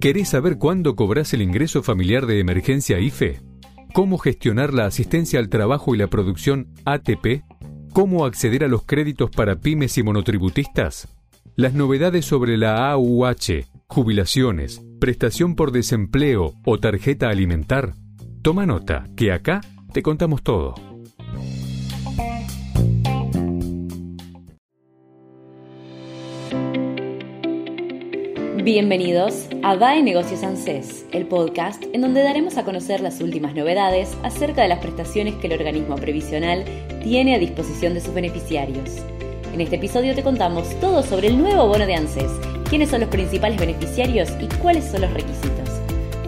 ¿Querés saber cuándo cobras el ingreso familiar de emergencia IFE? ¿Cómo gestionar la asistencia al trabajo y la producción ATP? ¿Cómo acceder a los créditos para pymes y monotributistas? Las novedades sobre la AUH, jubilaciones, prestación por desempleo o tarjeta alimentar. Toma nota, que acá te contamos todo. Bienvenidos a VAE Negocios ANSES, el podcast en donde daremos a conocer las últimas novedades acerca de las prestaciones que el organismo previsional tiene a disposición de sus beneficiarios. En este episodio te contamos todo sobre el nuevo bono de ANSES, quiénes son los principales beneficiarios y cuáles son los requisitos.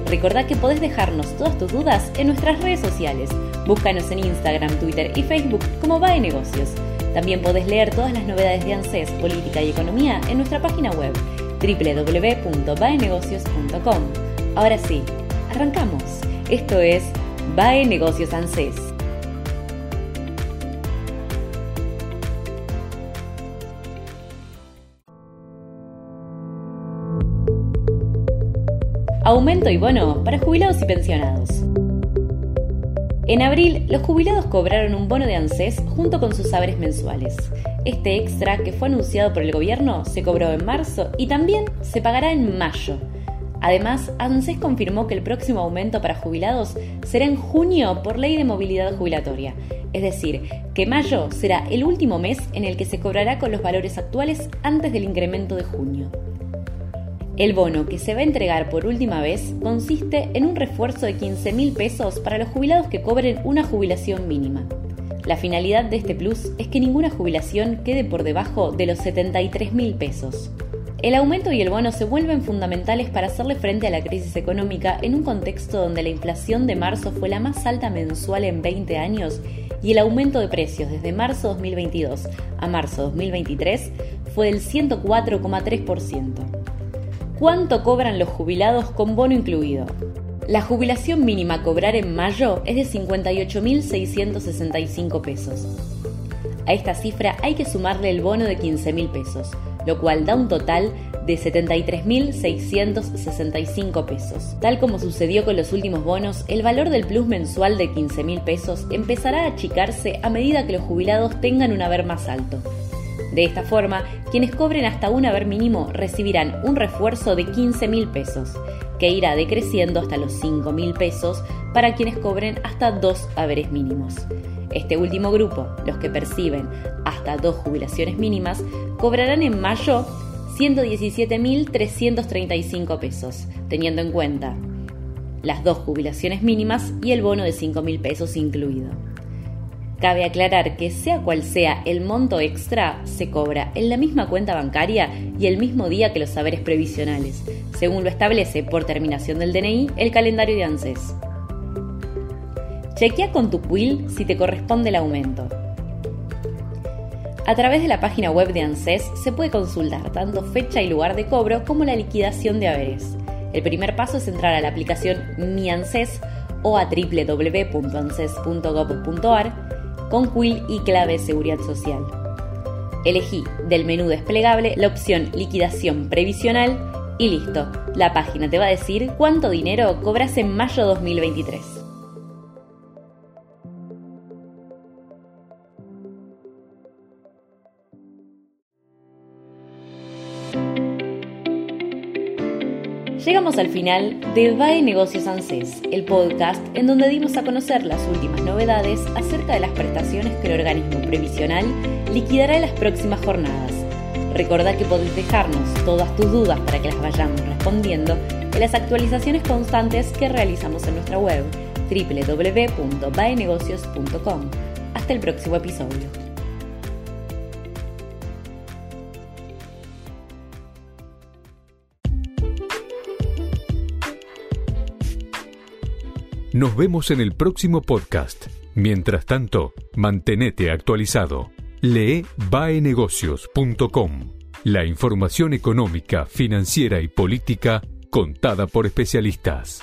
Recordá que podés dejarnos todas tus dudas en nuestras redes sociales. Búscanos en Instagram, Twitter y Facebook como VAE Negocios. También podés leer todas las novedades de ANSES, política y economía en nuestra página web www.baenegocios.com. Ahora sí, arrancamos. Esto es Bae Negocios ANSES. Aumento y bono para jubilados y pensionados. En abril, los jubilados cobraron un bono de ANSES junto con sus saberes mensuales. Este extra, que fue anunciado por el gobierno, se cobró en marzo y también se pagará en mayo. Además, ANSES confirmó que el próximo aumento para jubilados será en junio por ley de movilidad jubilatoria, es decir, que mayo será el último mes en el que se cobrará con los valores actuales antes del incremento de junio. El bono que se va a entregar por última vez consiste en un refuerzo de 15 mil pesos para los jubilados que cobren una jubilación mínima. La finalidad de este plus es que ninguna jubilación quede por debajo de los 73 mil pesos. El aumento y el bono se vuelven fundamentales para hacerle frente a la crisis económica en un contexto donde la inflación de marzo fue la más alta mensual en 20 años y el aumento de precios desde marzo 2022 a marzo 2023 fue del 104,3%. ¿Cuánto cobran los jubilados con bono incluido? La jubilación mínima a cobrar en mayo es de 58.665 pesos. A esta cifra hay que sumarle el bono de 15.000 pesos, lo cual da un total de 73.665 pesos. Tal como sucedió con los últimos bonos, el valor del plus mensual de 15.000 pesos empezará a achicarse a medida que los jubilados tengan un haber más alto. De esta forma, quienes cobren hasta un haber mínimo recibirán un refuerzo de 15 mil pesos, que irá decreciendo hasta los 5 mil pesos para quienes cobren hasta dos haberes mínimos. Este último grupo, los que perciben hasta dos jubilaciones mínimas, cobrarán en mayo 117.335 pesos, teniendo en cuenta las dos jubilaciones mínimas y el bono de 5 mil pesos incluido. Cabe aclarar que sea cual sea el monto extra, se cobra en la misma cuenta bancaria y el mismo día que los saberes previsionales, según lo establece por terminación del DNI el calendario de ANSES. Chequea con tu quill si te corresponde el aumento. A través de la página web de ANSES se puede consultar tanto fecha y lugar de cobro como la liquidación de haberes. El primer paso es entrar a la aplicación Mi ANSES o a www.anses.gov.ar con Quill y clave Seguridad Social. Elegí del menú desplegable la opción Liquidación Previsional y listo. La página te va a decir cuánto dinero cobras en mayo 2023. Llegamos al final de VAE Negocios ANSES, el podcast en donde dimos a conocer las últimas novedades acerca de las prestaciones que el organismo previsional liquidará en las próximas jornadas. Recordá que podés dejarnos todas tus dudas para que las vayamos respondiendo en las actualizaciones constantes que realizamos en nuestra web www.vaenegocios.com. Hasta el próximo episodio. Nos vemos en el próximo podcast. Mientras tanto, mantenete actualizado. Lee baenegocios.com. La información económica, financiera y política contada por especialistas.